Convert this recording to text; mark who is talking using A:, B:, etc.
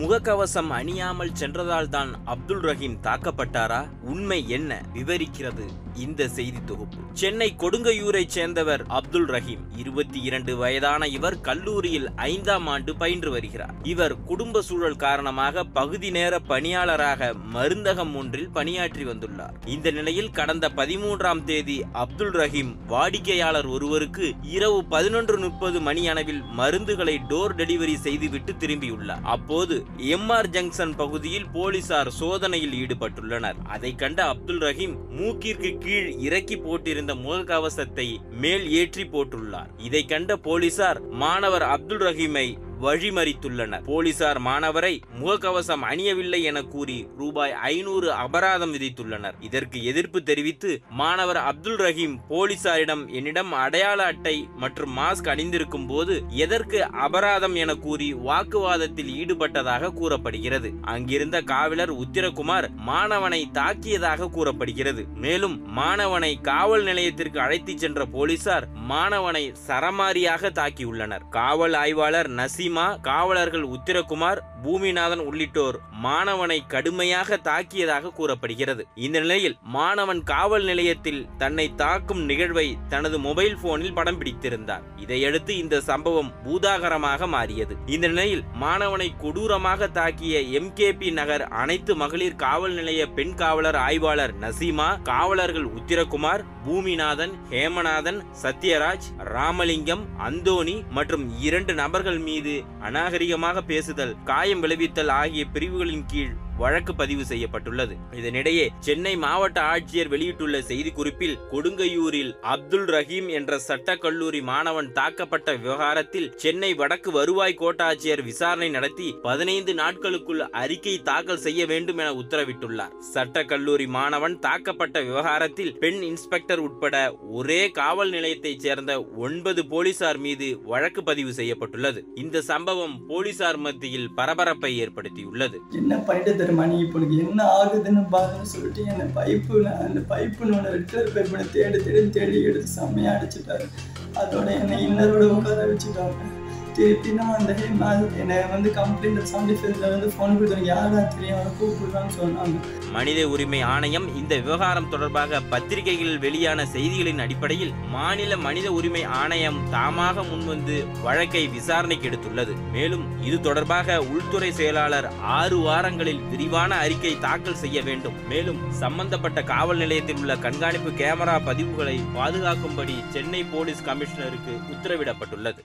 A: முகக்கவசம் அணியாமல் சென்றதால்தான் அப்துல் ரஹீம் தாக்கப்பட்டாரா? உண்மை என்ன? விவரிக்கிறது இந்த செய்தி தொகுப்பு. சென்னை கொடுங்கையூரைச் சேர்ந்தவர் அப்துல் ரஹீம். இருபத்தி இரண்டு வயதான இவர் கல்லூரியில் ஐந்தாம் ஆண்டு பயின்று வருகிறார். இவர் குடும்ப சூழல் காரணமாக பகுதி நேர பணியாளராக மருந்தகம் ஒன்றில் பணியாற்றி வந்துள்ளார். இந்த நிலையில் கடந்த பதிமூன்றாம் தேதி அப்துல் ரஹீம் வாடிக்கையாளர் ஒருவருக்கு இரவு பதினொன்று முப்பது மணி அளவில் மருந்துகளை டோர் டெலிவரி செய்துவிட்டு திரும்பியுள்ளார். அப்போது எம்ஆர் ஜங்ஷன் பகுதியில் போலீசார் சோதனையில் ஈடுபட்டுள்ளனர். அதை கண்ட அப்துல் ரஹீம் மூக்கிற்கு கீழ் இறக்கி போட்டிருந்த முகக்கவசத்தை மேல் ஏற்றி போட்டுள்ளார். இதை கண்ட போலீசார் மாணவர் அப்துல் ரஹீமை வழிமறித்துள்ளனர். போலீசார் மாணவரை முகக்கவசம் அணியவில்லை என கூறி ரூபாய் ஐநூறு அபராதம் விதித்துள்ளனர். இதற்கு எதிர்ப்பு தெரிவித்து மாணவர் அப்துல் ரஹீம் போலீசாரிடம் என்னிடம் அடையாள அட்டை மற்றும் மாஸ்க் அணிந்திருக்கும் போது எதற்கு அபராதம்? என கூறி வாக்குவாதத்தில் ஈடுபட்டதாக கூறப்படுகிறது. அங்கிருந்த காவலர் உத்திரகுமார் மாணவனை தாக்கியதாக கூறப்படுகிறது. மேலும் மாணவனை காவல் நிலையத்திற்கு அழைத்துச் சென்ற போலீசார் மாணவனை சரமாரியாக தாக்கியுள்ளனர். காவல் ஆய்வாளர் நசீம் காவலர்கள் உத்திரகுமார் பூமிநாதன் உள்ளிட்டோர் மாணவனை கடுமையாக தாக்கியதாக கூறப்படுகிறது. இந்த நிலையில் மாணவன் காவல் நிலையத்தில் தன்னை தாக்கும் நிகழ்வை தனது மொபைல் போனில் படம் பிடித்திருந்தார். இதையடுத்து இந்த சம்பவம் பூதாகரமாக மாறியது. இந்த நிலையில் மாணவனை கொடூரமாக தாக்கிய எம்கேபி நகர் அனைத்து மகளிர் காவல் நிலைய பெண் காவலர் ஆய்வாளர் நசீமா காவலர்கள் உத்திரகுமார் பூமிநாதன் ஹேமநாதன் சத்யராஜ் ராமலிங்கம் அந்தோணி மற்றும் இரண்டு நபர்கள் மீது அநாகரிகமாக பேசுதல் காய காயம் விளைவித்தல் ஆகிய பிரிவுகளின் கீழ் வழக்கு பதிவு செய்யப்பட்டுள்ளது. இதனிடையே சென்னை மாவட்ட ஆட்சியர் வெளியிட்டுள்ள செய்திக்குறிப்பில் கொடுங்கையூரில் அப்துல் ரஹீம் என்ற சட்ட கல்லூரி மாணவன் தாக்கப்பட்ட விவகாரத்தில் சென்னை வடக்கு வருவாய் கோட்டாட்சியர் விசாரணை நடத்தி பதினைந்து நாட்களுக்குள் அறிக்கை தாக்கல் செய்ய வேண்டும் என உத்தரவிட்டுள்ளார். சட்ட கல்லூரி மாணவன் தாக்கப்பட்ட விவகாரத்தில் பெண் இன்ஸ்பெக்டர் உட்பட ஒரே காவல் நிலையத்தைச் சேர்ந்த ஒன்பது போலீசார் மீது வழக்கு பதிவு செய்யப்பட்டுள்ளது. இந்த சம்பவம் போலீசார் மத்தியில் பரபரப்பை ஏற்படுத்தியுள்ளது.
B: என்ன இப்போ உனக்கு என்ன ஆகுதுன்னு பாருன்னு சொல்லிட்டு என்னை பைப்பு அந்த பைப்புன்னு ஒன்று ரெட் தேடி தேடி தேடி எடுத்து செம்மையாக அடிச்சிட்டாரு. அதோட என்னை இன்னரோட உட்கார வச்சுட்டாங்க. திருப்பி எப்படின்னா அந்த என்னை வந்து கம்ப்ளைண்ட் செவன்டி ஃபைவ்ல வந்து ஃபோன் கொடுத்தாங்க யாரா தெரியும்? அவரை கூப்பிடுறான்னு சொன்னாங்க.
A: மனித உரிமை ஆணையம் இந்த விவகாரம் தொடர்பாக பத்திரிகைகளில் வெளியான செய்திகளின் அடிப்படையில் மாநில மனித உரிமை ஆணையம் தாமாக முன்வந்து வழக்கை விசாரணைக்கு எடுத்துள்ளது. மேலும் இது தொடர்பாக உள்துறை செயலாளர் ஆறு வாரங்களில் விரிவான அறிக்கை தாக்கல் செய்ய வேண்டும். மேலும் சம்பந்தப்பட்ட காவல் நிலையத்தில் உள்ள கண்காணிப்பு கேமரா பதிவுகளை பாதுகாக்கும்படி சென்னை போலீஸ் கமிஷனருக்கு உத்தரவிடப்பட்டுள்ளது.